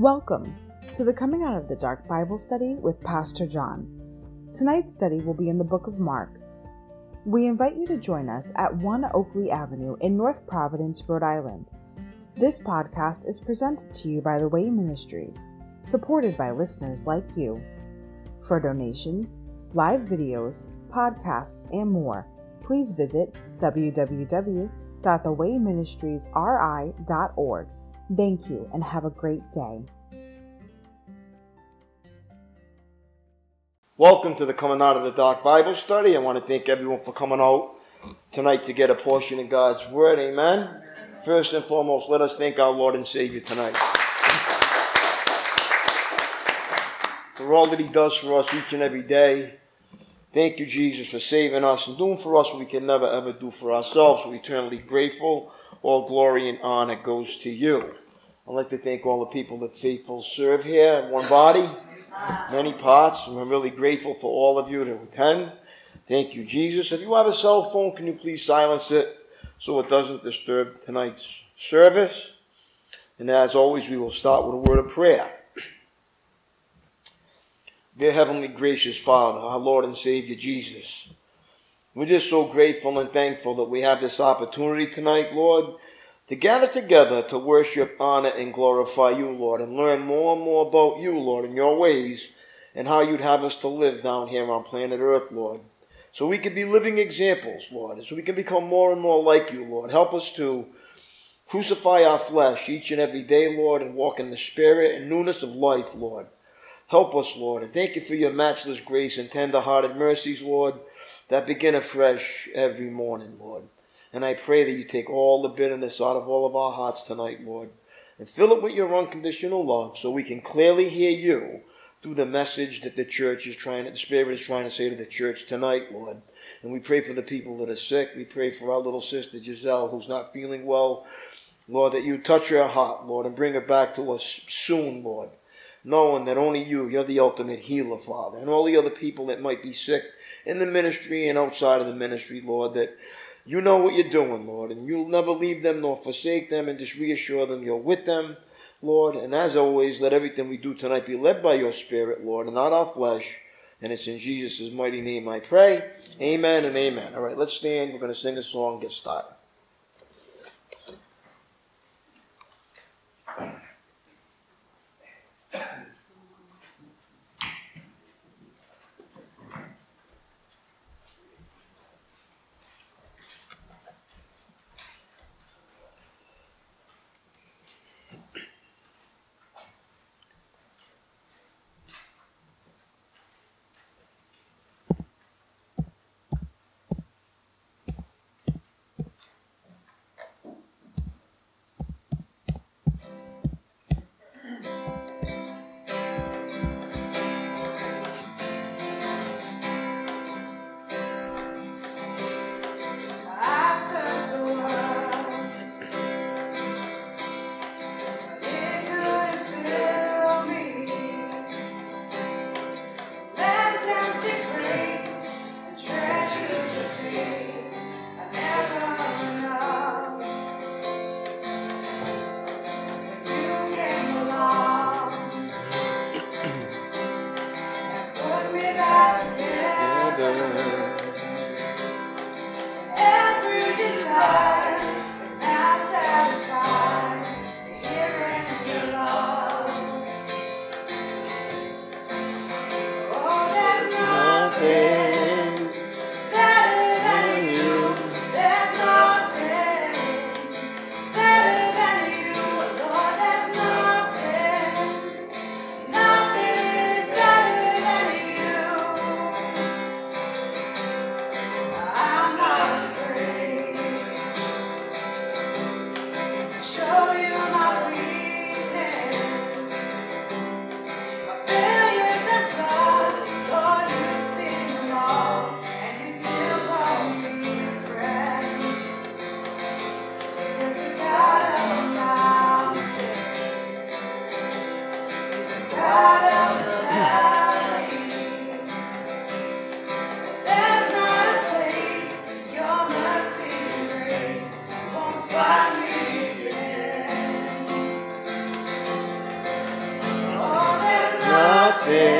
Welcome to the Coming Out of the Dark Bible Study with Pastor John. Tonight's study will be in the book of Mark. We invite you to join us at 1 Oakleigh Avenue in North Providence, Rhode Island. This podcast is presented to you by the Way Ministries, supported by listeners like you. For donations, live videos, podcasts, and more, please visit www.thewayministriesri.org. Thank you and have a great day. Welcome to the Coming Out of the Dark Bible Study. I want to thank everyone for coming out tonight to get a portion of God's Word. Amen. First and foremost, let us thank our Lord and Savior tonight. For all that He does for us each and every day. Thank you, Jesus, for saving us and doing for us what we can never ever do for ourselves. We're eternally grateful. All glory and honor goes to you. I'd like to thank all the people that faithful serve here, one body, many parts, and we're really grateful for all of you to attend. Thank you, Jesus. If you have a cell phone, can you please silence it so it doesn't disturb tonight's service? And as always, we will start with a word of prayer. Dear Heavenly Gracious Father, our Lord and Savior Jesus, we're just so grateful and thankful that we have this opportunity tonight, Lord to gather together to worship, honor, and glorify you, Lord, and learn more and more about you, Lord, and your ways, and how you'd have us to live down here on planet Earth, Lord. So we can be living examples, Lord, and so we can become more and more like you, Lord. Help us to crucify our flesh each and every day, Lord, and walk in the spirit and newness of life, Lord. Help us, Lord, and thank you for your matchless grace and tender-hearted mercies, Lord, that begin afresh every morning, Lord. And I pray that you take all the bitterness out of all of our hearts tonight, Lord, and fill it with your unconditional love so we can clearly hear you through the message that the church is trying the Spirit is trying to say to the church tonight, Lord. And we pray for the people that are sick. We pray for our little sister Giselle who's not feeling well. Lord, that you touch her heart, Lord, and bring her back to us soon, Lord. Knowing that only you, you're the ultimate healer, Father, and all the other people that might be sick in the ministry and outside of the ministry, Lord, that you know what you're doing, Lord, and you'll never leave them nor forsake them, and just reassure them you're with them, Lord. And as always, let everything we do tonight be led by your Spirit, Lord, and not our flesh. And it's in Jesus' mighty name I pray. Amen and amen. All right, let's stand. We're going to sing a song get started. Yeah.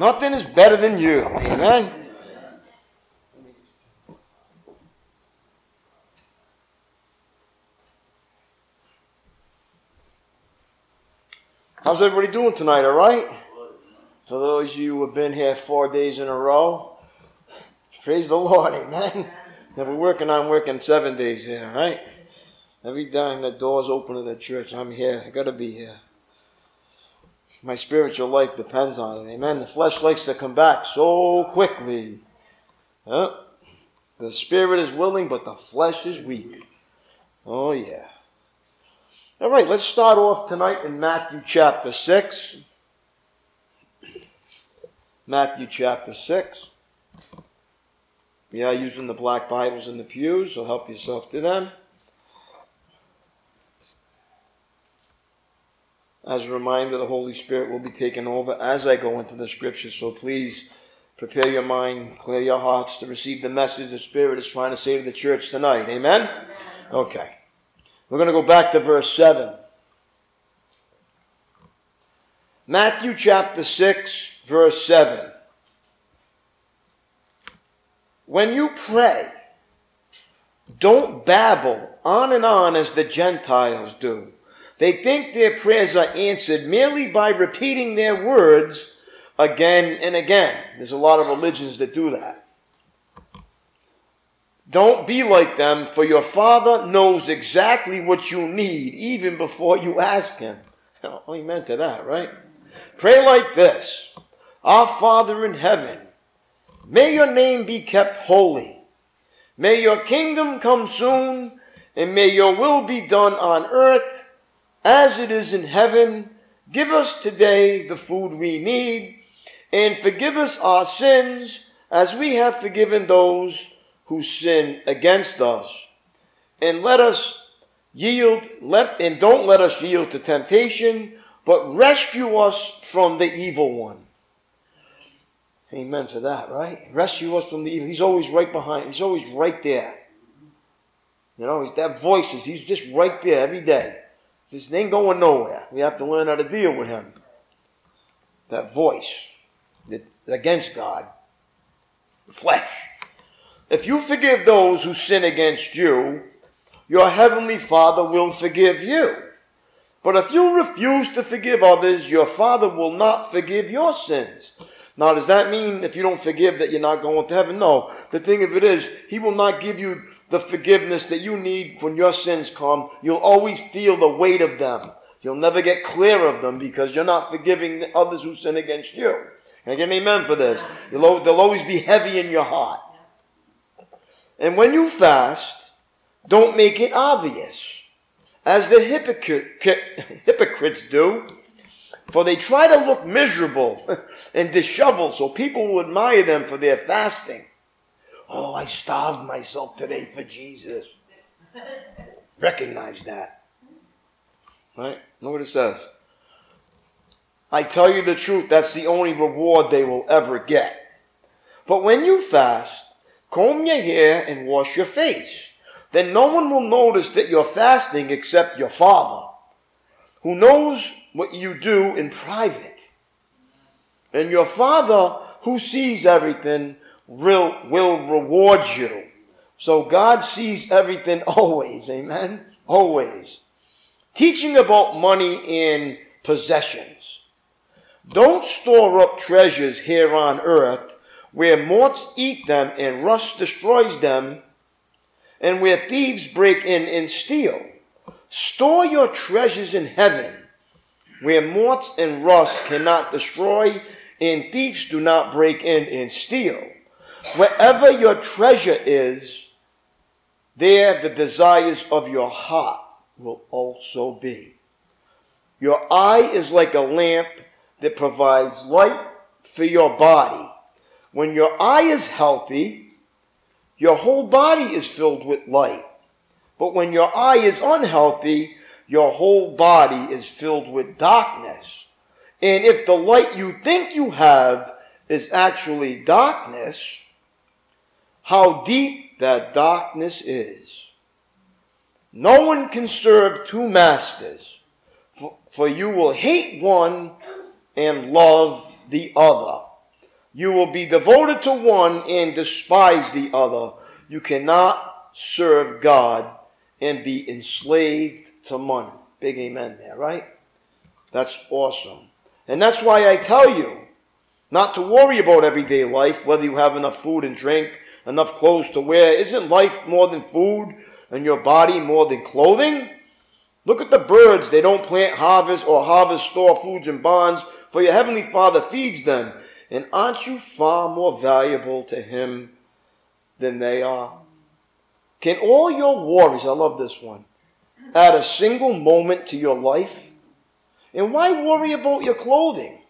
Nothing is better than you. Amen. How's everybody doing tonight, all right? For those of you who have been here four days in a row, praise the Lord, amen. If we're working, I'm working seven days here, right? Every time the door's open in the church, I'm here. I gotta be here. My spiritual life depends on it, amen. The flesh likes to come back so quickly. Huh? The spirit is willing, but the flesh is weak. Oh, yeah. All right, let's start off tonight in Matthew chapter 6. Matthew chapter 6. We are using the black Bibles in the pews, so help yourself to them. As a reminder, the Holy Spirit will be taken over as I go into the scriptures, so please prepare your mind, clear your hearts to receive the message the Spirit is trying to say to the church tonight. Amen? Okay. We're going to go back to verse 7. Matthew chapter 6, verse 7. When you pray, don't babble on and on as the Gentiles do. They think their prayers are answered merely by repeating their words again and again. There's a lot of religions that do that. Don't be like them, for your Father knows exactly what you need even before you ask Him. Oh, amen to that, right? Pray like this Our Father in heaven, may your name be kept holy. May your kingdom come soon, and may your will be done on earth as it is in heaven. Give us today the food we need, and forgive us our sins as we have forgiven those who sin against us. And let us yield, let, and don't let us yield to temptation, but rescue us from the evil one. Amen to that, right? Rescue us from the evil. He's always right behind. He's always right there. You know, that voice is, he's just right there every day. This ain't going nowhere. We have to learn how to deal with him. That voice that against God, the flesh. If you forgive those who sin against you, your heavenly Father will forgive you. But if you refuse to forgive others, your Father will not forgive your sins. Now, does that mean if you don't forgive that you're not going to heaven? No. The thing of it is, He will not give you the forgiveness that you need when your sins come. You'll always feel the weight of them. You'll never get clear of them because you're not forgiving others who sin against you. Can I get an amen for this? You'll, they'll always be heavy in your heart. And when you fast, don't make it obvious, as the hypocrite, hypocrites do, for they try to look miserable and disheveled so people will admire them for their fasting. Oh, I starved myself today for Jesus. Recognize that. Right? Look what it says. I tell you the truth, that's the only reward they will ever get. But when you fast, comb your hair and wash your face. Then no one will notice that you're fasting except your Father, who knows what you do in private. And your Father, who sees everything, will, will reward you. So God sees everything always. Amen? Always. Teaching about money in possessions. Don't store up treasures here on earth where moths eat them and rust destroys them, and where thieves break in and steal. Store your treasures in heaven, where moths and rust cannot destroy, and thieves do not break in and steal. Wherever your treasure is, there the desires of your heart will also be. Your eye is like a lamp that provides light for your body. When your eye is healthy, your whole body is filled with light. But when your eye is unhealthy, your whole body is filled with darkness. And if the light you think you have is actually darkness, how deep that darkness is. No one can serve two masters, for, for you will hate one and love the other You will be devoted to one and despise the other. You cannot serve God and be enslaved to money. Big amen there, right? That's awesome. And that's why I tell you not to worry about everyday life, whether you have enough food and drink, enough clothes to wear. Isn't life more than food and your body more than clothing? Look at the birds. They don't plant, harvest, or harvest, store foods and bonds, for your heavenly Father feeds them. And aren't you far more valuable to Him than they are? Can all your worries, I love this one, add a single moment to your life? And why worry about your clothing?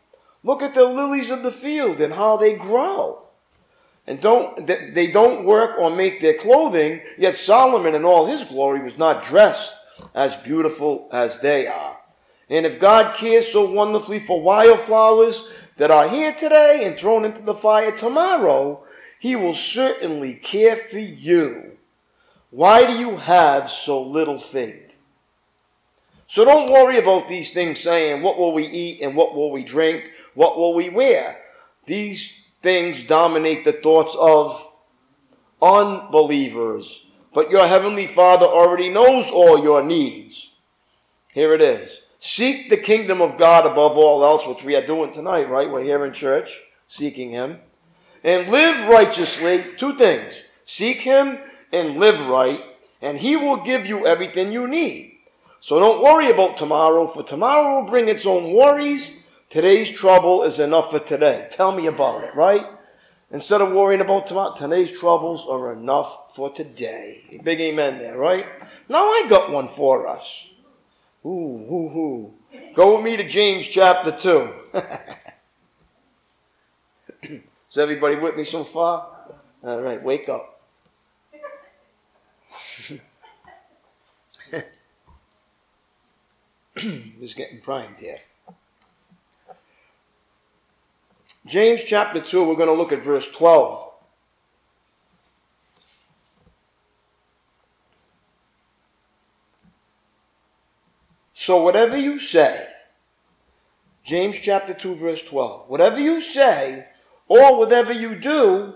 Look at the lilies of the field and how they grow. And don't they don't work or make their clothing, yet Solomon in all his glory was not dressed as beautiful as they are. And if God cares so wonderfully for wildflowers that are here today and thrown into the fire tomorrow, he will certainly care for you. Why do you have so little faith? So don't worry about these things saying, what will we eat and what will we drink? What will we wear? These things dominate the thoughts of unbelievers. But your heavenly Father already knows all your needs. Here it is. Seek the kingdom of God above all else, which we are doing tonight, right? We're here in church, seeking Him. And live righteously. Two things. Seek Him and live right, and He will give you everything you need. So don't worry about tomorrow, for tomorrow will bring its own worries. Today's trouble is enough for today. Tell me about it, right? Instead of worrying about tomorrow, today's troubles are enough for today. Big amen there, right? Now I got one for us. Ooh, ooh, ooh. Go with me to James chapter 2. Is everybody with me so far? All right, wake up. Just getting primed here. James chapter 2, we're going to look at verse 12. So, whatever you say, James chapter 2, verse 12, whatever you say or whatever you do,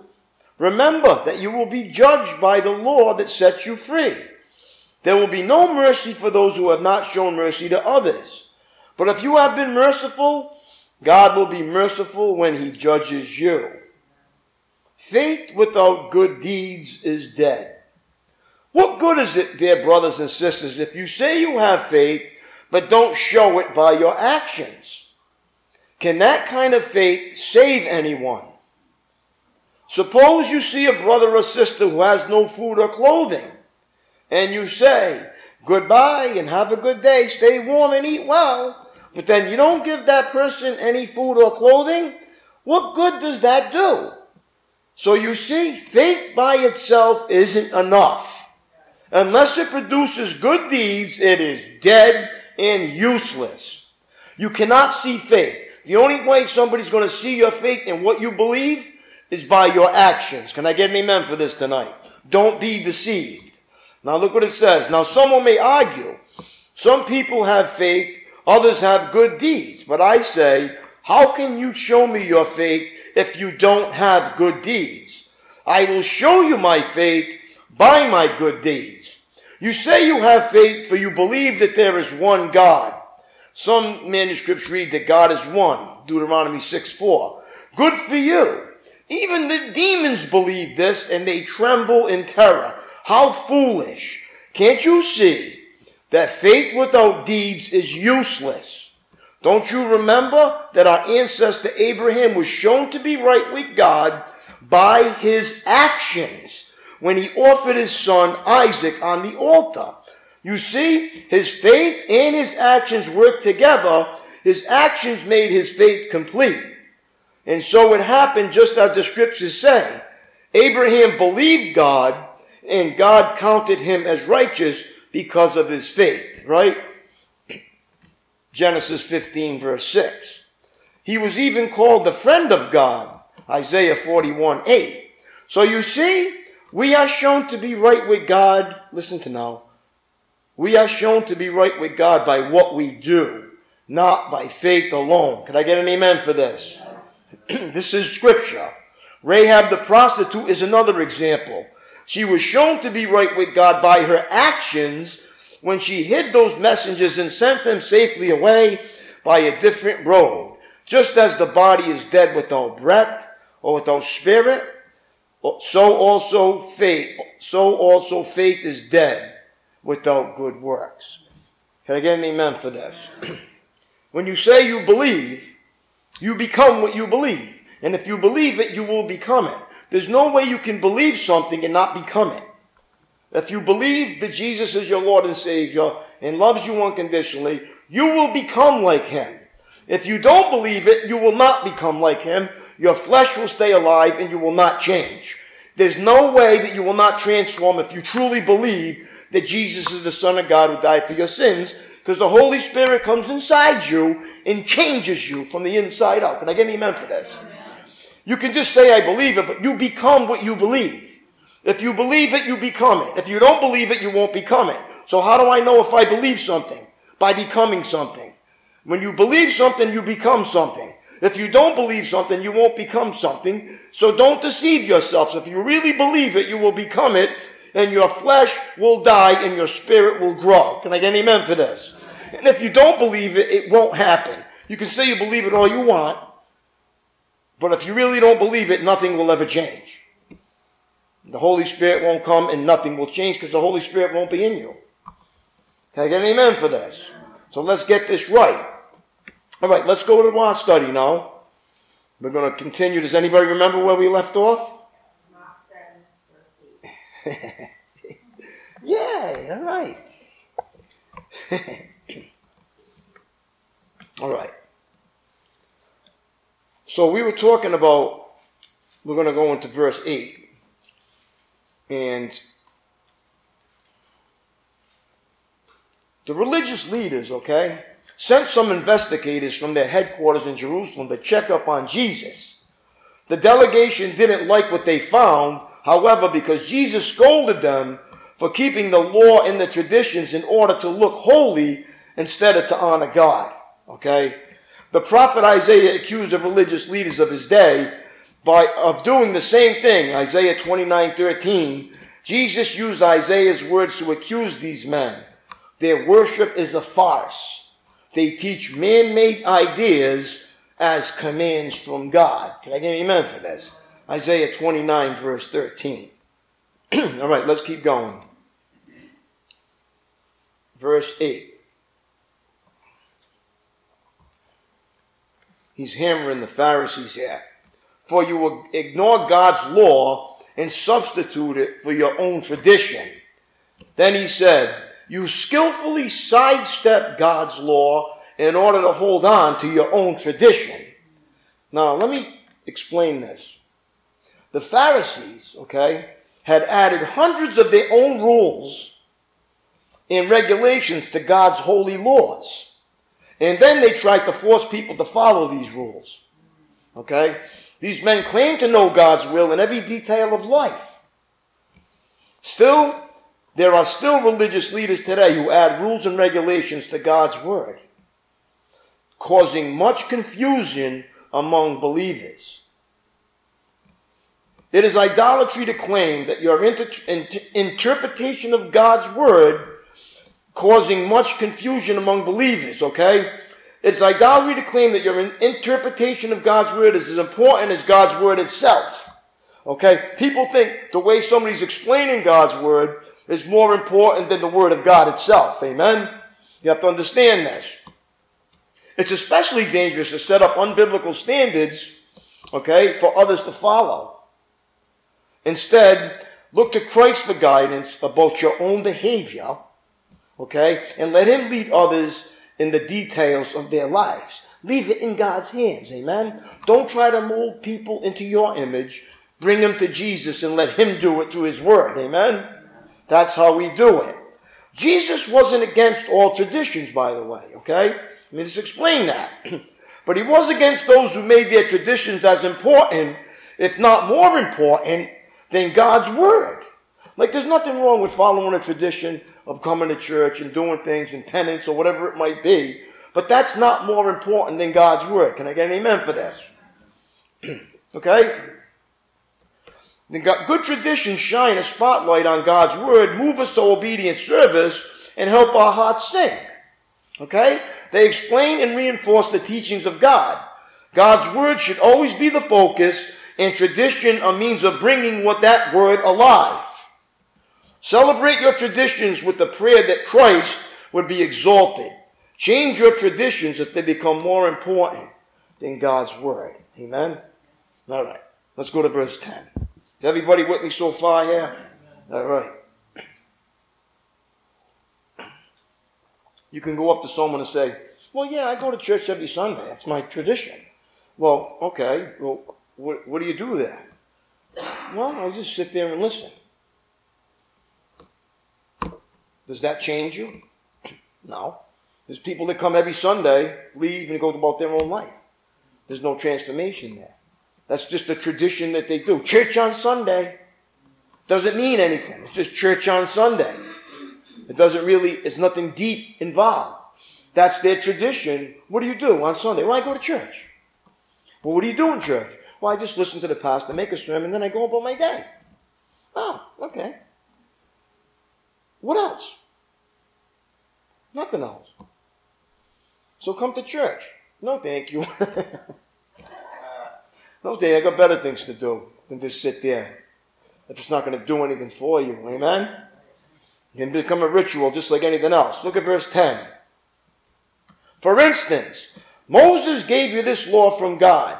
remember that you will be judged by the law that sets you free. There will be no mercy for those who have not shown mercy to others. But if you have been merciful, God will be merciful when he judges you. Faith without good deeds is dead. What good is it, dear brothers and sisters, if you say you have faith, but don't show it by your actions? Can that kind of faith save anyone? Suppose you see a brother or sister who has no food or clothing, and you say, Goodbye and have a good day, stay warm and eat well but then you don't give that person any food or clothing, what good does that do? So you see, faith by itself isn't enough. Unless it produces good deeds, it is dead and useless. You cannot see faith. The only way somebody's going to see your faith and what you believe is by your actions. Can I get an amen for this tonight? Don't be deceived. Now look what it says. Now someone may argue. Some people have faith Others have good deeds. But I say, how can you show me your faith if you don't have good deeds? I will show you my faith by my good deeds. You say you have faith for you believe that there is one God. Some manuscripts read that God is one. Deuteronomy 6 4. Good for you. Even the demons believe this and they tremble in terror. How foolish. Can't you see that faith without deeds is useless. Don't you remember that our ancestor Abraham was shown to be right with God by his actions when he offered his son Isaac on the altar? You see, his faith and his actions worked together. His actions made his faith complete. And so it happened just as the scriptures say. Abraham believed God, and God counted him as righteous because of his faith, right? Genesis 15, verse 6. He was even called the friend of God, Isaiah 41, 8. So you see, we are shown to be right with God. Listen to now. We are shown to be right with God by what we do, not by faith alone. Can I get an amen for this? this is scripture. Rahab the prostitute is another example. She was shown to be right with God by her actions when she hid those messengers and sent them safely away by a different road. Just as the body is dead without breath or without spirit, so also faith, so also faith is dead without good works. Can I get an amen for this? when you say you believe, you become what you believe. And if you believe it, you will become it. There's no way you can believe something and not become it. If you believe that Jesus is your Lord and Savior and loves you unconditionally, you will become like Him. If you don't believe it, you will not become like Him. Your flesh will stay alive and you will not change. There's no way that you will not transform if you truly believe that Jesus is the Son of God who died for your sins, because the Holy Spirit comes inside you and changes you from the inside out. Can I get an amen for this? You can just say, I believe it, but you become what you believe. If you believe it, you become it. If you don't believe it, you won't become it. So how do I know if I believe something? By becoming something. When you believe something, you become something. If you don't believe something, you won't become something. So don't deceive yourself. So if you really believe it, you will become it, and your flesh will die and your spirit will grow. Can I get an amen for this? And if you don't believe it, it won't happen. You can say you believe it all you want, but if you really don't believe it, nothing will ever change. The Holy Spirit won't come and nothing will change because the Holy Spirit won't be in you. Can I get an amen for this? So let's get this right. All right, let's go to our study now. We're going to continue. Does anybody remember where we left off? yeah, all right. all right. So we were talking about, we're going to go into verse 8. And the religious leaders, okay, sent some investigators from their headquarters in Jerusalem to check up on Jesus. The delegation didn't like what they found, however, because Jesus scolded them for keeping the law and the traditions in order to look holy instead of to honor God. Okay? The prophet Isaiah accused the religious leaders of his day by, of doing the same thing. Isaiah 29 13. Jesus used Isaiah's words to accuse these men. Their worship is a farce. They teach man made ideas as commands from God. Can I get an amen for this? Isaiah 29, verse 13. All right, let's keep going. Verse 8. He's hammering the Pharisees here. For you ignore God's law and substitute it for your own tradition. Then he said, You skillfully sidestep God's law in order to hold on to your own tradition. Now, let me explain this. The Pharisees, okay, had added hundreds of their own rules and regulations to God's holy laws. And then they tried to force people to follow these rules. Okay? These men claim to know God's will in every detail of life. Still, there are still religious leaders today who add rules and regulations to God's word, causing much confusion among believers. It is idolatry to claim that your inter- inter- interpretation of God's word causing much confusion among believers, okay? It's idolatry to claim that your interpretation of God's word is as important as God's word itself. Okay? People think the way somebody's explaining God's word is more important than the word of God itself. Amen? You have to understand this. It's especially dangerous to set up unbiblical standards, okay, for others to follow. Instead, look to Christ for guidance about your own behavior Okay? And let Him lead others in the details of their lives. Leave it in God's hands. Amen? Don't try to mold people into your image. Bring them to Jesus and let Him do it through His Word. Amen? That's how we do it. Jesus wasn't against all traditions, by the way. Okay? Let me just explain that. but He was against those who made their traditions as important, if not more important, than God's Word. Like, there's nothing wrong with following a tradition of coming to church and doing things and penance or whatever it might be. But that's not more important than God's word. Can I get an amen for this? okay? Good traditions shine a spotlight on God's word, move us to obedient service, and help our hearts sing. Okay? They explain and reinforce the teachings of God. God's word should always be the focus, and tradition a means of bringing what that word alive. Celebrate your traditions with the prayer that Christ would be exalted. Change your traditions if they become more important than God's word. Amen? All right. Let's go to verse 10. Is everybody with me so far here? All right. You can go up to someone and say, Well, yeah, I go to church every Sunday. That's my tradition. Well, okay. Well, what, what do you do there? Well, I just sit there and listen. Does that change you? No. There's people that come every Sunday, leave, and go about their own life. There's no transformation there. That's just a tradition that they do. Church on Sunday doesn't mean anything. It's just church on Sunday. It doesn't really, it's nothing deep involved. That's their tradition. What do you do on Sunday? Well, I go to church. Well, what do you do in church? Well, I just listen to the pastor, make a sermon, and then I go about my day. Oh, okay. What else? Nothing else. So come to church. No, thank you. no, thank I got better things to do than just sit there. If it's not going to do anything for you. Amen? It can become a ritual just like anything else. Look at verse 10. For instance, Moses gave you this law from God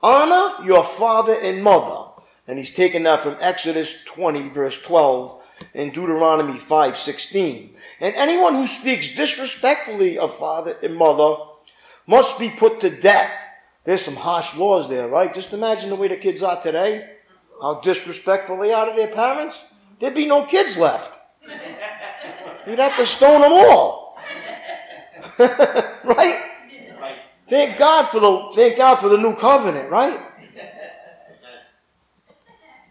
honor your father and mother. And he's taken that from Exodus 20, verse 12, and Deuteronomy 5:16. And anyone who speaks disrespectfully of father and mother must be put to death. There's some harsh laws there, right? Just imagine the way the kids are today. How disrespectful they are to their parents. There'd be no kids left. You'd have to stone them all. right? Thank God for the thank God for the new covenant, right?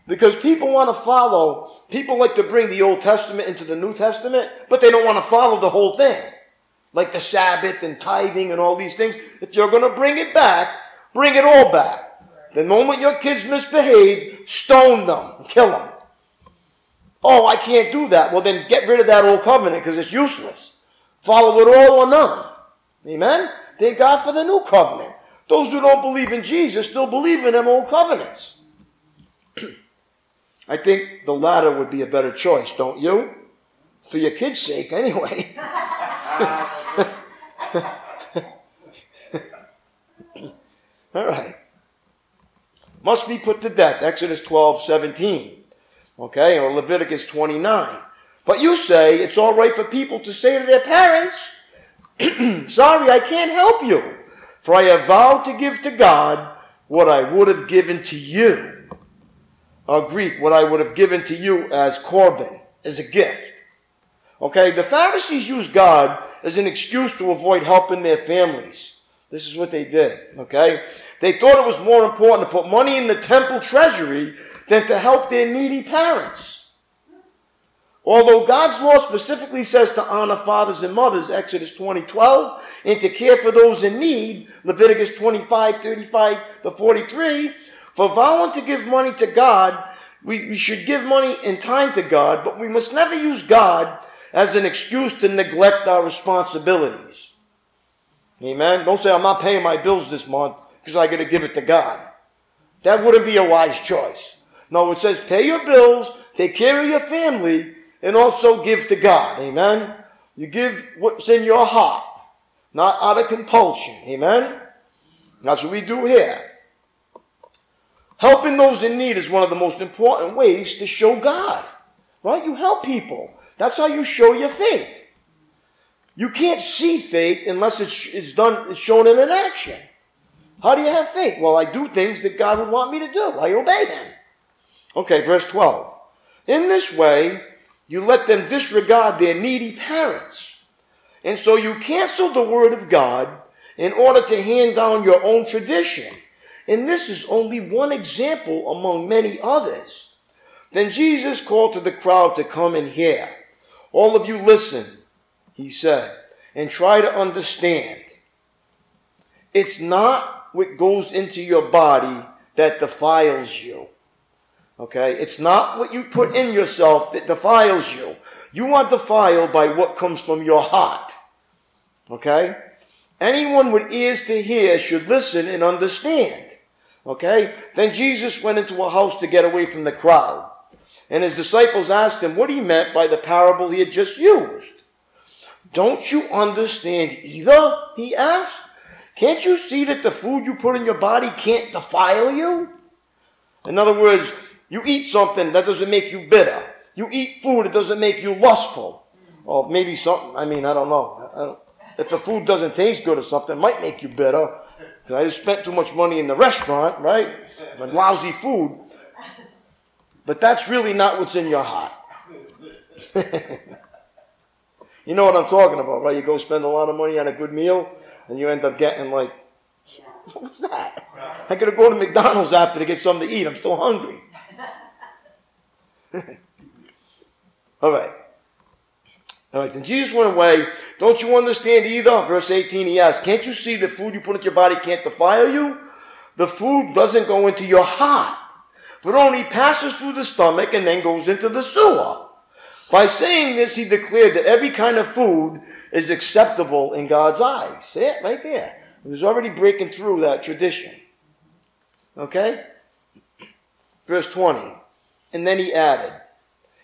Because people want to follow, people like to bring the Old Testament into the New Testament, but they don't want to follow the whole thing like the Sabbath and tithing and all these things. If you're going to bring it back, bring it all back. The moment your kids misbehave, stone them, kill them. Oh, I can't do that. Well, then get rid of that old covenant because it's useless. Follow it all or none. Amen? Thank God for the new covenant. Those who don't believe in Jesus still believe in them old covenants. I think the latter would be a better choice, don't you? For your kids' sake, anyway. All right. Must be put to death. Exodus 12, 17. Okay, or Leviticus 29. But you say it's all right for people to say to their parents, Sorry, I can't help you, for I have vowed to give to God what I would have given to you. Or Greek, what I would have given to you as Corban, as a gift. Okay, the Pharisees used God as an excuse to avoid helping their families. This is what they did, okay? They thought it was more important to put money in the temple treasury than to help their needy parents. Although God's law specifically says to honor fathers and mothers, Exodus 20, 12, and to care for those in need, Leviticus 25, 35 to 43, for vowing to give money to God, we, we should give money and time to God, but we must never use God as an excuse to neglect our responsibilities. Amen. Don't say, I'm not paying my bills this month because I got to give it to God. That wouldn't be a wise choice. No, it says pay your bills, take care of your family, and also give to God. Amen. You give what's in your heart, not out of compulsion. Amen. That's what we do here. Helping those in need is one of the most important ways to show God. Right? You help people. That's how you show your faith. You can't see faith unless it's, it's done, it's shown in an action. How do you have faith? Well, I do things that God would want me to do. I obey them. Okay, verse 12. In this way, you let them disregard their needy parents. And so you cancel the word of God in order to hand down your own tradition. And this is only one example among many others. Then Jesus called to the crowd to come and hear. All of you listen, he said, and try to understand. It's not what goes into your body that defiles you. Okay? It's not what you put in yourself that defiles you. You are defiled by what comes from your heart. Okay? Anyone with ears to hear should listen and understand. Okay? Then Jesus went into a house to get away from the crowd. And his disciples asked him what he meant by the parable he had just used. Don't you understand either? He asked. Can't you see that the food you put in your body can't defile you? In other words, you eat something that doesn't make you bitter. You eat food that doesn't make you lustful. Or maybe something, I mean, I don't know. I don't, if the food doesn't taste good or something, might make you bitter. Because I just spent too much money in the restaurant, right? For lousy food. But that's really not what's in your heart. you know what I'm talking about, right? You go spend a lot of money on a good meal, and you end up getting like, what's that? I gotta go to McDonald's after to get something to eat. I'm still hungry. All right. All right, then Jesus went away. Don't you understand either? Verse 18, he asked, Can't you see the food you put into your body can't defile you? The food doesn't go into your heart, but only passes through the stomach and then goes into the sewer. By saying this, he declared that every kind of food is acceptable in God's eyes. See it right there. He was already breaking through that tradition. Okay? Verse 20. And then he added,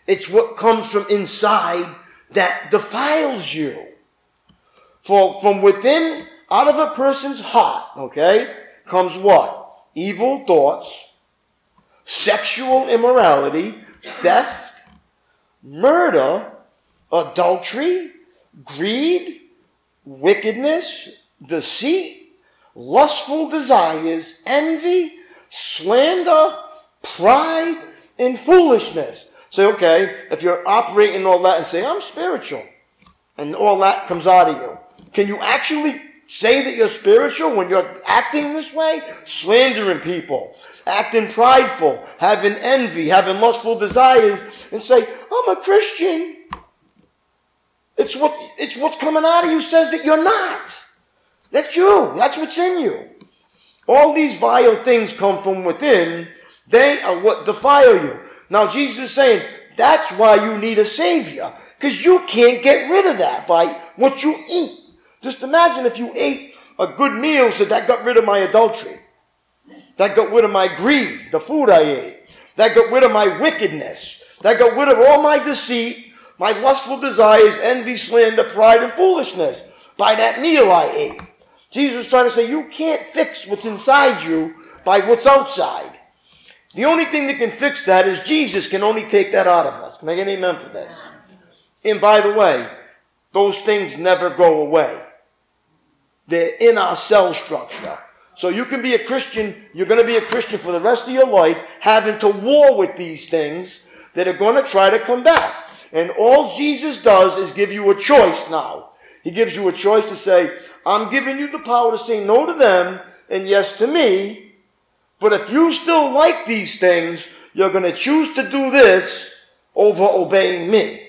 It's what comes from inside that defiles you. For from within, out of a person's heart, okay, comes what? Evil thoughts, sexual immorality, theft, murder, adultery, greed, wickedness, deceit, lustful desires, envy, slander, pride, and foolishness. Say, okay, if you're operating all that and say, I'm spiritual, and all that comes out of you, can you actually say that you're spiritual when you're acting this way? Slandering people, acting prideful, having envy, having lustful desires, and say, I'm a Christian. It's what it's what's coming out of you says that you're not. That's you. That's what's in you. All these vile things come from within. They are what defile you. Now Jesus is saying that's why you need a savior. Because you can't get rid of that by what you eat. Just imagine if you ate a good meal so that got rid of my adultery. That got rid of my greed, the food I ate. That got rid of my wickedness. That got rid of all my deceit, my lustful desires, envy, slander, pride, and foolishness by that meal I ate. Jesus is trying to say you can't fix what's inside you by what's outside. The only thing that can fix that is Jesus can only take that out of us. Can I get an amen for this? And by the way, those things never go away. They're in our cell structure. So you can be a Christian, you're going to be a Christian for the rest of your life, having to war with these things that are going to try to come back. And all Jesus does is give you a choice now. He gives you a choice to say, I'm giving you the power to say no to them and yes to me, but if you still like these things, you're going to choose to do this over obeying me.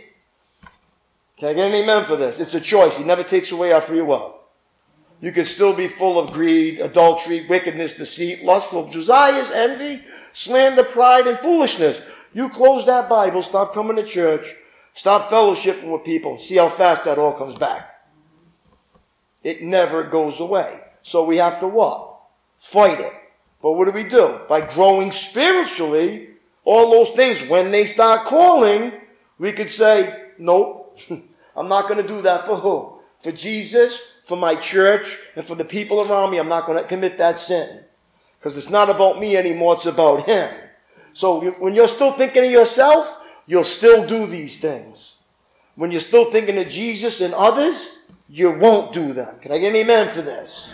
Can I get an amen for this? It's a choice. He never takes away our free will. You can still be full of greed, adultery, wickedness, deceit, lustful desires, envy, slander, pride, and foolishness. You close that Bible, stop coming to church, stop fellowshipping with people, see how fast that all comes back. It never goes away. So we have to what? Fight it. But what do we do? By growing spiritually, all those things, when they start calling, we could say, nope, I'm not going to do that for who? For Jesus, for my church, and for the people around me. I'm not going to commit that sin. Because it's not about me anymore, it's about Him. So when you're still thinking of yourself, you'll still do these things. When you're still thinking of Jesus and others, you won't do them. Can I get an amen for this?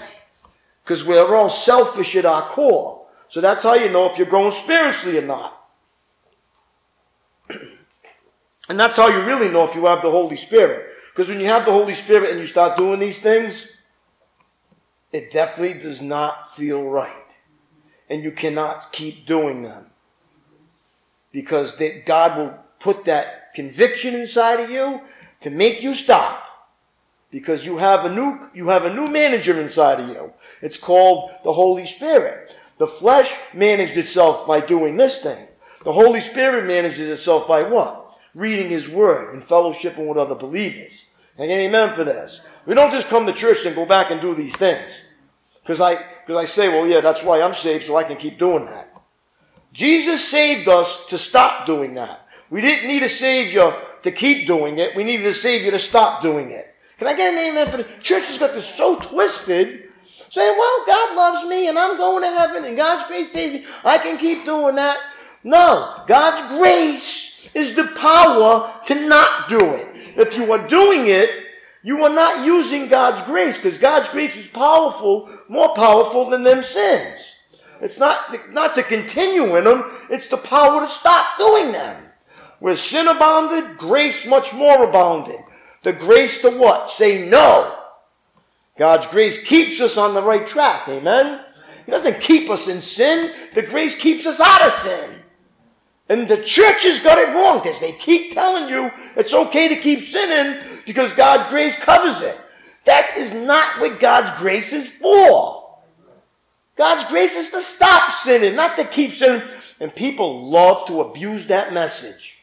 Because we're all selfish at our core. So that's how you know if you're growing spiritually or not. and that's how you really know if you have the Holy Spirit. Because when you have the Holy Spirit and you start doing these things, it definitely does not feel right. And you cannot keep doing them. Because God will put that conviction inside of you to make you stop because you have a new you have a new manager inside of you. It's called the Holy Spirit. The flesh managed itself by doing this thing. The Holy Spirit manages itself by what? Reading His Word and fellowshipping with other believers. And amen for this. We don't just come to church and go back and do these things. Because I, cause I say, well, yeah, that's why I'm saved, so I can keep doing that. Jesus saved us to stop doing that. We didn't need a Savior to keep doing it. We needed a Savior to stop doing it. Can I get an amen for the church has got this so twisted, saying, well, God loves me and I'm going to heaven and God's grace saves me. I can keep doing that. No, God's grace is the power to not do it. If you are doing it, you are not using God's grace because God's grace is powerful, more powerful than them sins. It's not, not to continue in them, it's the power to stop doing them. Where sin abounded, grace much more abounded. The grace to what? Say no. God's grace keeps us on the right track. Amen? He doesn't keep us in sin. The grace keeps us out of sin. And the church has got it wrong because they keep telling you it's okay to keep sinning because God's grace covers it. That is not what God's grace is for. God's grace is to stop sinning, not to keep sinning. And people love to abuse that message.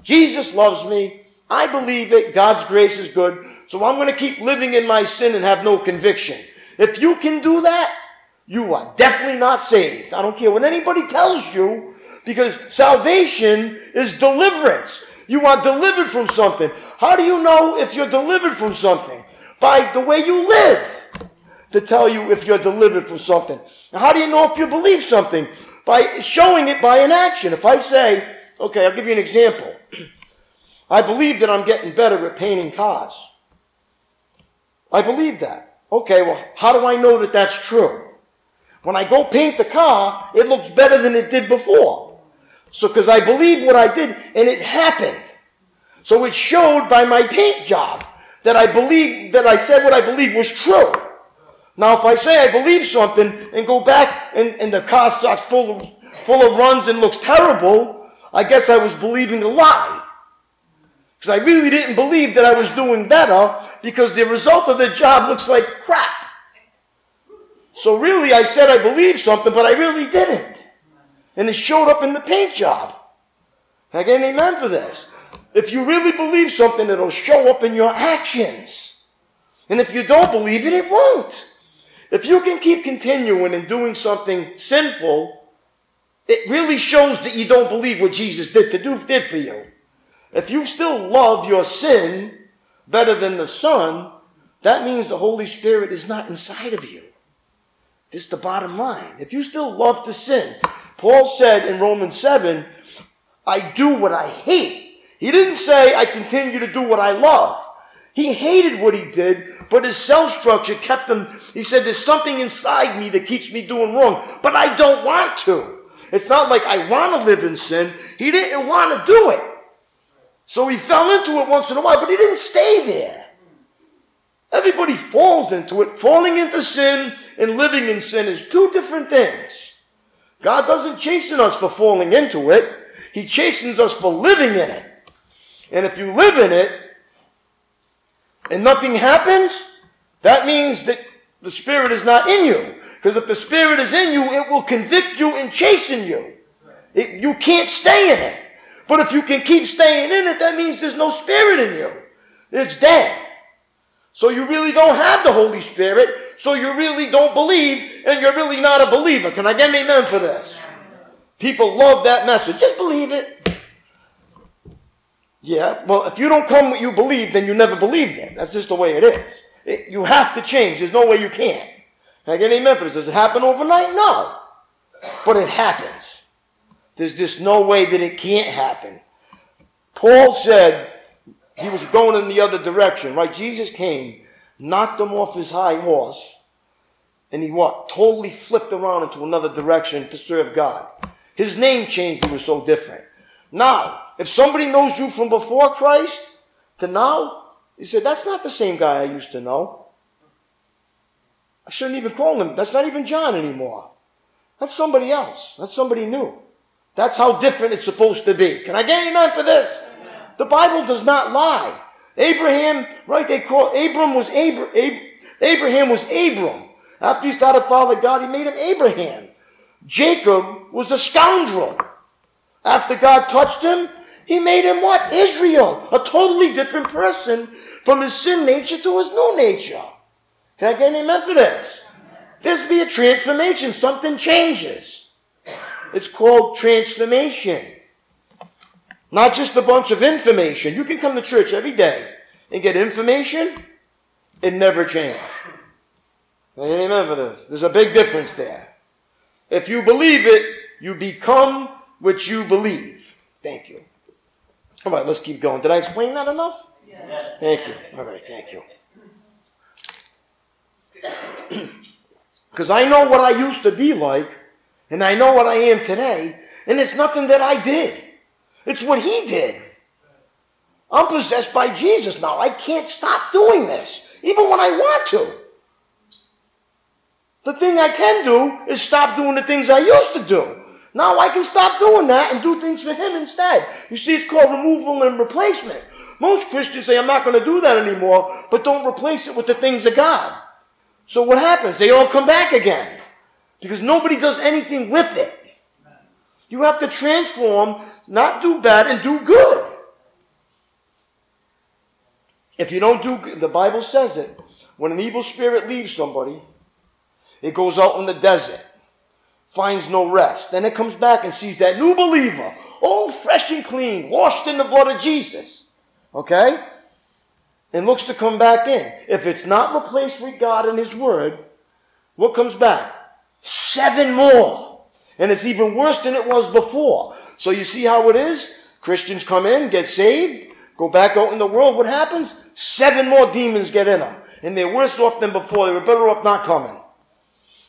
Jesus loves me. I believe it. God's grace is good. So I'm going to keep living in my sin and have no conviction. If you can do that, you are definitely not saved. I don't care what anybody tells you because salvation is deliverance. You are delivered from something. How do you know if you're delivered from something? By the way you live to tell you if you're delivered from something. Now, how do you know if you believe something? By showing it by an action. If I say, okay, I'll give you an example. I believe that I'm getting better at painting cars. I believe that. Okay, well, how do I know that that's true? When I go paint the car, it looks better than it did before. So, because I believe what I did, and it happened. So it showed by my paint job that I believe that I said what I believe was true. Now, if I say I believe something and go back and, and the car starts full of, full of runs and looks terrible, I guess I was believing a lie. Because I really didn't believe that I was doing better because the result of the job looks like crap. So really, I said I believed something, but I really didn't. And it showed up in the paint job. I get an amen for this? If you really believe something, it'll show up in your actions. And if you don't believe it, it won't. If you can keep continuing and doing something sinful, it really shows that you don't believe what Jesus did to do did for you. If you still love your sin better than the Son, that means the Holy Spirit is not inside of you. This is the bottom line. If you still love the sin, Paul said in Romans 7, I do what I hate. He didn't say, I continue to do what I love. He hated what he did, but his cell structure kept him. He said, There's something inside me that keeps me doing wrong, but I don't want to. It's not like I want to live in sin. He didn't want to do it. So he fell into it once in a while, but he didn't stay there. Everybody falls into it. Falling into sin and living in sin is two different things. God doesn't chasten us for falling into it. He chastens us for living in it. And if you live in it and nothing happens, that means that the Spirit is not in you. Because if the Spirit is in you, it will convict you and chasten you. It, you can't stay in it. But if you can keep staying in it, that means there's no spirit in you. It's dead. So you really don't have the Holy Spirit, so you really don't believe, and you're really not a believer. Can I get an amen for this? People love that message. Just believe it. Yeah, well, if you don't come what you believe, then you never believed it. That's just the way it is. It, you have to change. There's no way you can't. Can I get an amen for this? Does it happen overnight? No. But it happens. There's just no way that it can't happen. Paul said he was going in the other direction, right? Jesus came, knocked him off his high horse, and he what? Totally flipped around into another direction to serve God. His name changed, he was so different. Now, if somebody knows you from before Christ to now, he said, that's not the same guy I used to know. I shouldn't even call him. That's not even John anymore. That's somebody else. That's somebody new. That's how different it's supposed to be. Can I get amen for this? Amen. The Bible does not lie. Abraham, right? They call Abram was Abra, Ab, Abraham was Abram. After he started following God, he made him Abraham. Jacob was a scoundrel. After God touched him, he made him what? Israel. A totally different person from his sin nature to his new nature. Can I get an amen for this? There's to be a transformation. Something changes. It's called transformation. Not just a bunch of information. You can come to church every day and get information it never changes. Amen for this. There's a big difference there. If you believe it, you become what you believe. Thank you. All right, let's keep going. Did I explain that enough? Yes. Thank you. All right, thank you. Because I know what I used to be like, and I know what I am today, and it's nothing that I did. It's what He did. I'm possessed by Jesus now. I can't stop doing this, even when I want to. The thing I can do is stop doing the things I used to do. Now I can stop doing that and do things for Him instead. You see, it's called removal and replacement. Most Christians say, I'm not going to do that anymore, but don't replace it with the things of God. So what happens? They all come back again because nobody does anything with it. You have to transform, not do bad, and do good. If you don't do the Bible says it, when an evil spirit leaves somebody, it goes out in the desert, finds no rest. Then it comes back and sees that new believer, all fresh and clean, washed in the blood of Jesus. Okay? And looks to come back in. If it's not replaced with God and His Word, what comes back? Seven more. And it's even worse than it was before. So you see how it is? Christians come in, get saved, go back out in the world. What happens? Seven more demons get in them. And they're worse off than before. They were better off not coming.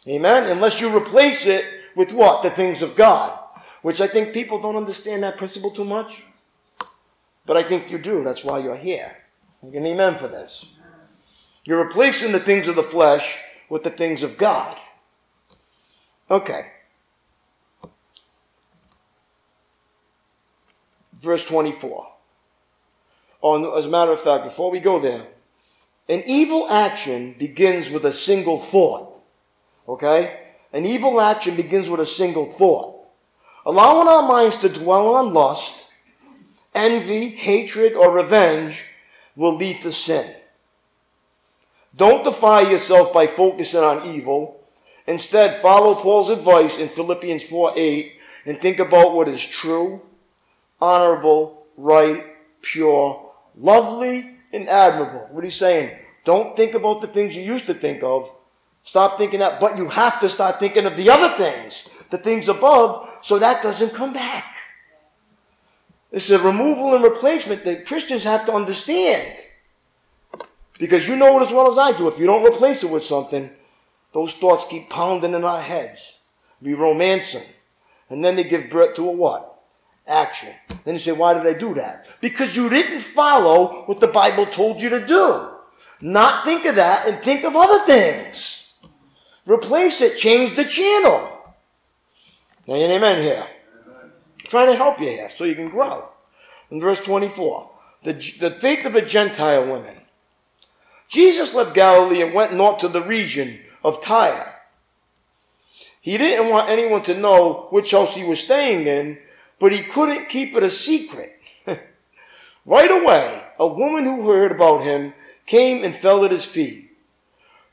Amen? Unless you replace it with what? The things of God. Which I think people don't understand that principle too much. But I think you do. That's why you're here. You can amen for this. You're replacing the things of the flesh with the things of God. Okay. Verse 24. Oh, as a matter of fact, before we go there, an evil action begins with a single thought. Okay? An evil action begins with a single thought. Allowing our minds to dwell on lust, envy, hatred, or revenge will lead to sin. Don't defy yourself by focusing on evil. Instead, follow Paul's advice in Philippians 4 8 and think about what is true, honorable, right, pure, lovely, and admirable. What he's saying, don't think about the things you used to think of. Stop thinking that, but you have to start thinking of the other things, the things above, so that doesn't come back. It's a removal and replacement that Christians have to understand. Because you know it as well as I do. If you don't replace it with something, those thoughts keep pounding in our heads. We romance them. And then they give birth to a what? Action. Then you say, why did I do that? Because you didn't follow what the Bible told you to do. Not think of that and think of other things. Replace it. Change the channel. Now, an amen here trying to help you here so you can grow. In verse 24, the, the faith of a Gentile woman. Jesus left Galilee and went north to the region of Tyre. He didn't want anyone to know which house he was staying in, but he couldn't keep it a secret. right away, a woman who heard about him came and fell at his feet.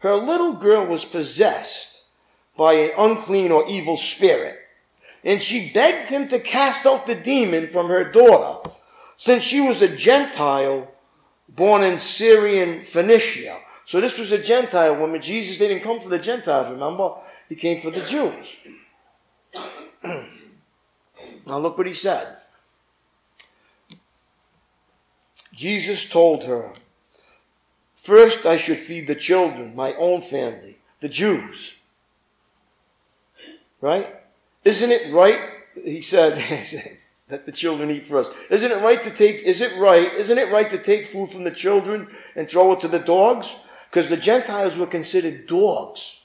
Her little girl was possessed by an unclean or evil spirit and she begged him to cast out the demon from her daughter, since she was a Gentile born in Syrian Phoenicia. So this was a Gentile woman. Jesus didn't come for the Gentiles, remember? He came for the Jews. now look what he said. Jesus told her, First I should feed the children, my own family, the Jews. Right? Isn't it right? He said, that the children eat first. Isn't it right to take, is it right, isn't it right to take food from the children and throw it to the dogs? Because the Gentiles were considered dogs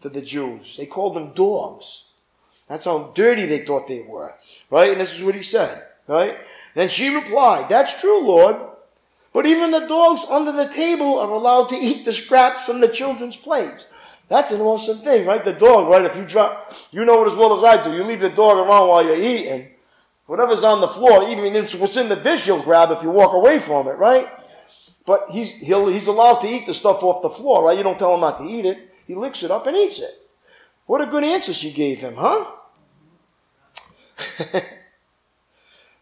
to the Jews. They called them dogs. That's how dirty they thought they were. Right? And this is what he said. Right? Then she replied, That's true, Lord. But even the dogs under the table are allowed to eat the scraps from the children's plates. That's an awesome thing, right? The dog, right? If you drop, you know it as well as I do. You leave the dog around while you're eating. Whatever's on the floor, even if what's in the dish, you'll grab if you walk away from it, right? But he's, he's allowed to eat the stuff off the floor, right? You don't tell him not to eat it. He licks it up and eats it. What a good answer she gave him, huh?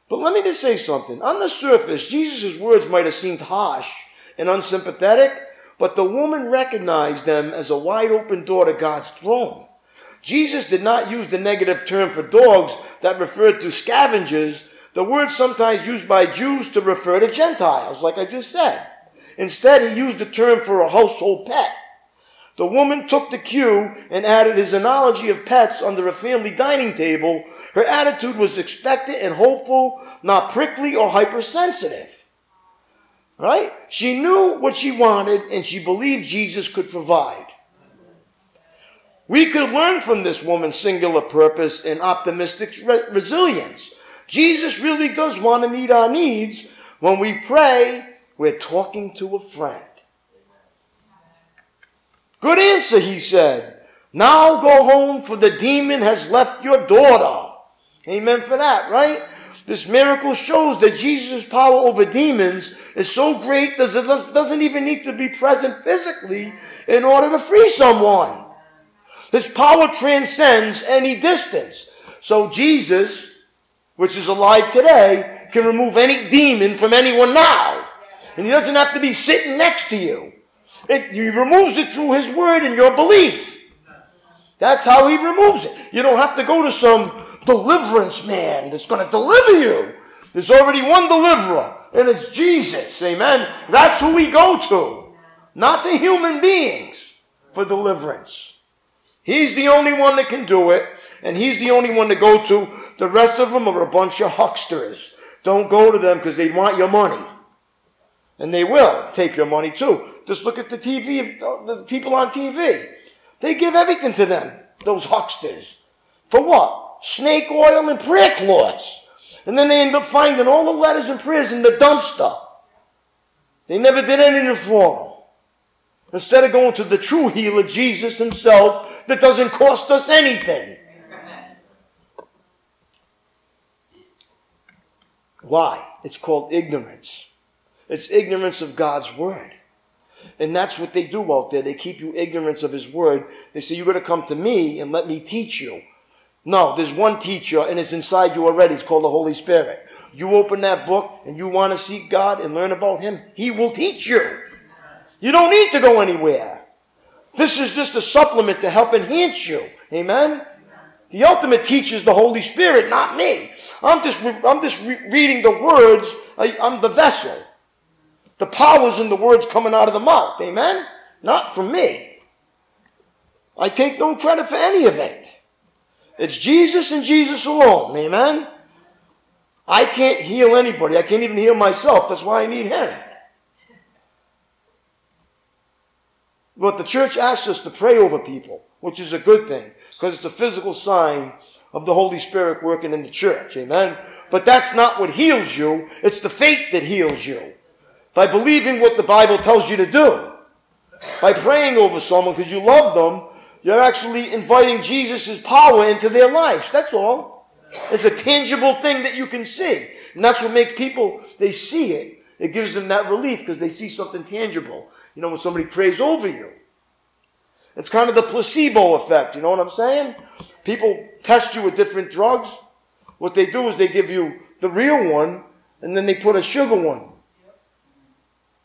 but let me just say something. On the surface, Jesus' words might have seemed harsh and unsympathetic, but the woman recognized them as a wide open door to God's throne. Jesus did not use the negative term for dogs that referred to scavengers, the word sometimes used by Jews to refer to Gentiles, like I just said. Instead, he used the term for a household pet. The woman took the cue and added his analogy of pets under a family dining table. Her attitude was expectant and hopeful, not prickly or hypersensitive. Right? She knew what she wanted and she believed Jesus could provide. We could learn from this woman's singular purpose and optimistic re- resilience. Jesus really does want to meet our needs. When we pray, we're talking to a friend. Good answer, he said. Now go home, for the demon has left your daughter. Amen for that, right? This miracle shows that Jesus' power over demons is so great that it doesn't even need to be present physically in order to free someone. His power transcends any distance. So Jesus, which is alive today, can remove any demon from anyone now. And he doesn't have to be sitting next to you. It, he removes it through his word and your belief. That's how he removes it. You don't have to go to some deliverance man that's going to deliver you. There's already one deliverer, and it's Jesus. Amen. That's who we go to, not the human beings for deliverance. He's the only one that can do it, and he's the only one to go to. The rest of them are a bunch of hucksters. Don't go to them because they want your money. And they will take your money too. Just look at the TV, the people on TV. They give everything to them, those hucksters. For what? Snake oil and prayer cloths. And then they end up finding all the letters and prayers in the dumpster. They never did anything for them. Instead of going to the true healer, Jesus himself, that doesn't cost us anything. Why? It's called ignorance. It's ignorance of God's word. And that's what they do out there. They keep you ignorance of his word. They say, You're going to come to me and let me teach you. No, there's one teacher and it's inside you already. It's called the Holy Spirit. You open that book and you want to seek God and learn about him, he will teach you. You don't need to go anywhere. This is just a supplement to help enhance you. Amen? The ultimate teacher is the Holy Spirit, not me. I'm just, I'm just re- reading the words. I, I'm the vessel. The power's in the words coming out of the mouth. Amen? Not from me. I take no credit for any of it. It's Jesus and Jesus alone. Amen? I can't heal anybody. I can't even heal myself. That's why I need Him. But the church asks us to pray over people, which is a good thing because it's a physical sign of the Holy Spirit working in the church. Amen? But that's not what heals you. It's the faith that heals you by believing what the Bible tells you to do. By praying over someone because you love them, you're actually inviting Jesus' power into their lives. That's all. It's a tangible thing that you can see. And that's what makes people, they see it. It gives them that relief because they see something tangible. You know, when somebody prays over you. It's kind of the placebo effect. You know what I'm saying? People test you with different drugs. What they do is they give you the real one and then they put a sugar one.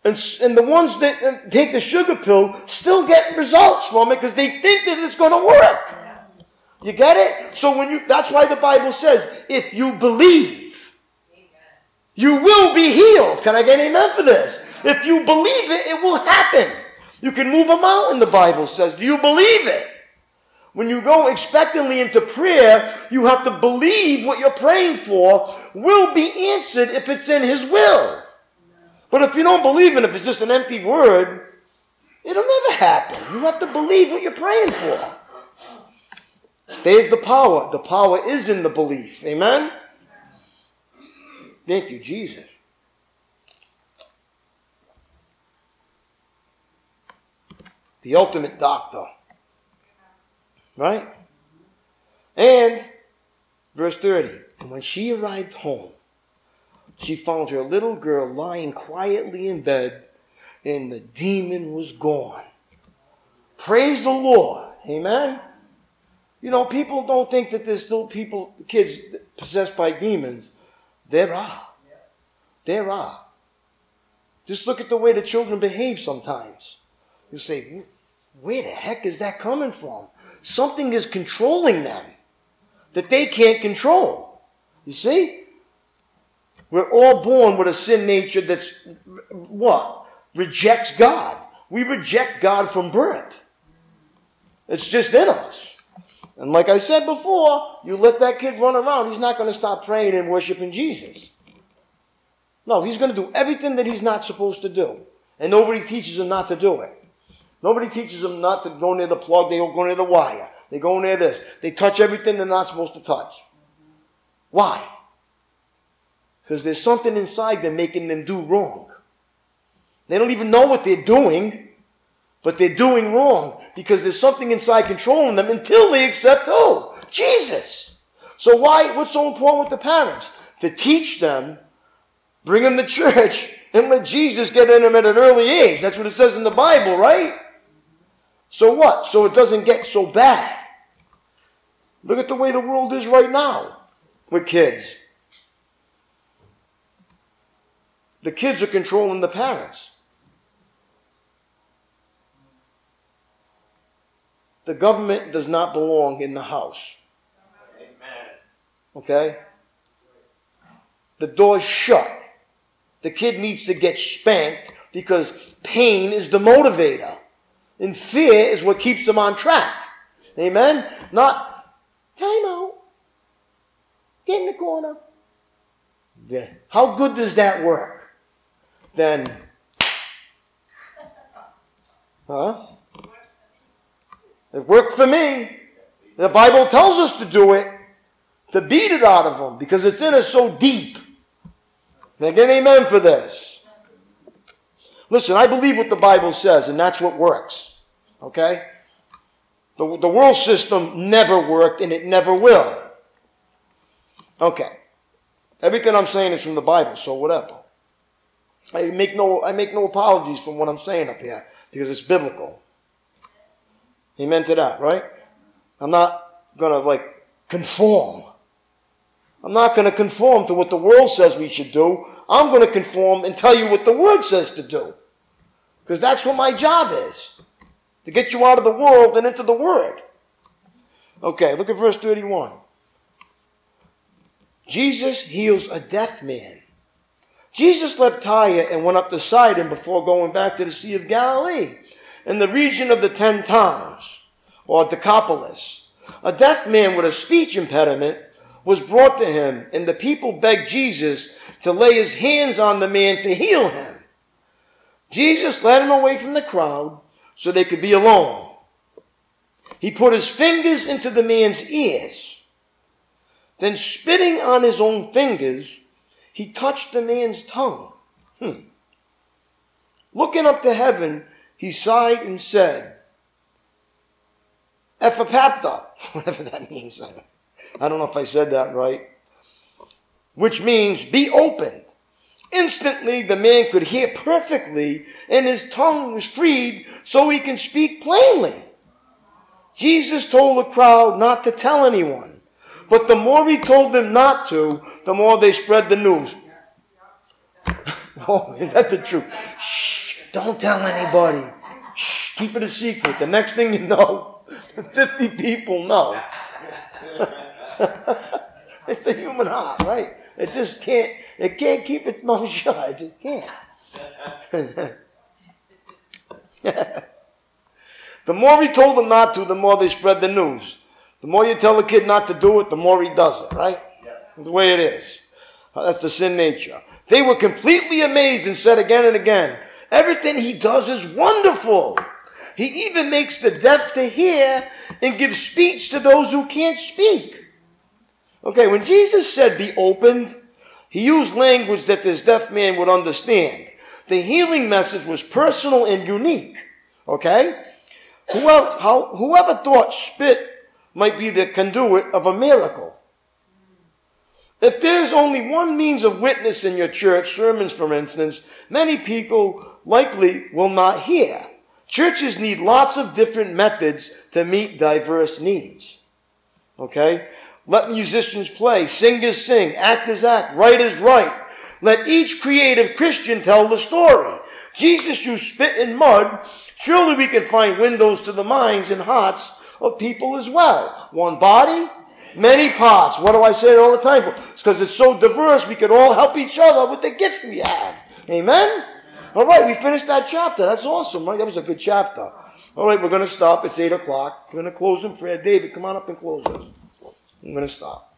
And, and the ones that take the sugar pill still get results from it because they think that it's going to work. You get it? So when you that's why the Bible says, if you believe, you will be healed. Can I get an amen for this? If you believe it, it will happen. You can move a mountain, the Bible says. Do you believe it? When you go expectantly into prayer, you have to believe what you're praying for will be answered if it's in His will. But if you don't believe in it, if it's just an empty word, it'll never happen. You have to believe what you're praying for. There's the power. The power is in the belief. Amen? Thank you, Jesus. The ultimate doctor Right? And, verse 30, and when she arrived home, she found her little girl lying quietly in bed, and the demon was gone. Praise the Lord. Amen. You know, people don't think that there's still people, kids possessed by demons. There are. There are. Just look at the way the children behave sometimes. You say, where the heck is that coming from? Something is controlling them that they can't control. You see? We're all born with a sin nature that's what? Rejects God. We reject God from birth. It's just in us. And like I said before, you let that kid run around, he's not going to stop praying and worshiping Jesus. No, he's going to do everything that he's not supposed to do. And nobody teaches him not to do it. Nobody teaches them not to go near the plug, they don't go near the wire. They go near this. They touch everything they're not supposed to touch. Why? Because there's something inside them making them do wrong. They don't even know what they're doing, but they're doing wrong because there's something inside controlling them until they accept who? Jesus. So why, what's so important with the parents? To teach them, bring them to church, and let Jesus get in them at an early age. That's what it says in the Bible, right? So what? So it doesn't get so bad. Look at the way the world is right now with kids. The kids are controlling the parents. The government does not belong in the house. Okay? The door's shut. The kid needs to get spanked because pain is the motivator. And fear is what keeps them on track. Amen? Not time out. Get in the corner. Yeah. How good does that work? Then, huh? It worked for me. The Bible tells us to do it, to beat it out of them, because it's in us so deep. Now, get amen for this. Listen, I believe what the Bible says, and that's what works. Okay? The, the world system never worked, and it never will. Okay. Everything I'm saying is from the Bible, so whatever. I make no I make no apologies from what I'm saying up here because it's biblical. Amen to that, right? I'm not gonna like conform. I'm not gonna conform to what the world says we should do. I'm gonna conform and tell you what the word says to do. Because that's what my job is. To get you out of the world and into the word. Okay, look at verse 31. Jesus heals a deaf man Jesus left Tyre and went up to Sidon before going back to the Sea of Galilee, in the region of the Ten Towns, or Decapolis. A deaf man with a speech impediment was brought to him, and the people begged Jesus to lay his hands on the man to heal him. Jesus led him away from the crowd so they could be alone. He put his fingers into the man's ears. Then, spitting on his own fingers, he touched the man's tongue. Hmm. Looking up to heaven, he sighed and said, Ephaphatha, whatever that means. I don't know if I said that right. Which means be opened. Instantly, the man could hear perfectly, and his tongue was freed so he can speak plainly. Jesus told the crowd not to tell anyone. But the more he told them not to, the more they spread the news. oh, is that the truth? Shh, don't tell anybody. Shh, keep it a secret. The next thing you know, 50 people know. it's the human heart, right? It just can't, it can't keep its mouth shut. It can't. the more he told them not to, the more they spread the news. The more you tell a kid not to do it, the more he does it, right? Yeah. The way it is. Uh, that's the sin nature. They were completely amazed and said again and again, everything he does is wonderful. He even makes the deaf to hear and gives speech to those who can't speak. Okay, when Jesus said be opened, he used language that this deaf man would understand. The healing message was personal and unique. Okay? Whoever, how, whoever thought spit might be the conduit of a miracle. If there's only one means of witness in your church, sermons for instance, many people likely will not hear. Churches need lots of different methods to meet diverse needs. Okay? Let musicians play, singers sing, actors act, writers write. Let each creative Christian tell the story. Jesus used spit and mud. Surely we can find windows to the minds and hearts of people as well. One body, many parts. What do I say all the time? It's because it's so diverse, we could all help each other with the gift we have. Amen? All right, we finished that chapter. That's awesome, right? That was a good chapter. All right, we're going to stop. It's 8 o'clock. We're going to close in prayer. David, come on up and close us. I'm going to stop.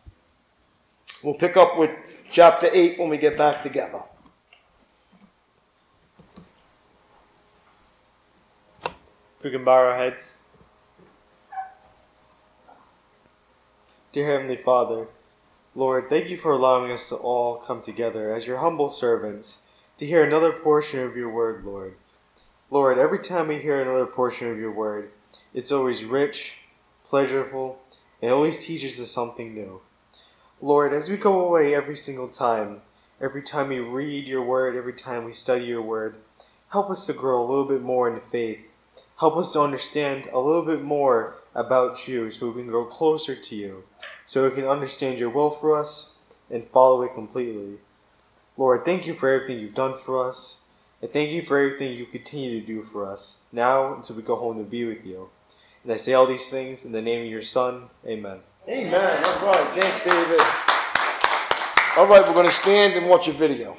We'll pick up with chapter 8 when we get back together. We can bow our heads. Dear Heavenly Father, Lord, thank you for allowing us to all come together as your humble servants to hear another portion of your word, Lord. Lord, every time we hear another portion of your word, it's always rich, pleasurable, and always teaches us something new. Lord, as we go away every single time, every time we read your word, every time we study your word, help us to grow a little bit more in faith Help us to understand a little bit more about you so we can grow closer to you, so we can understand your will for us and follow it completely. Lord, thank you for everything you've done for us, and thank you for everything you continue to do for us, now until we go home to be with you. And I say all these things in the name of your Son. Amen. Amen. All right. Thanks, David. All right, we're going to stand and watch a video.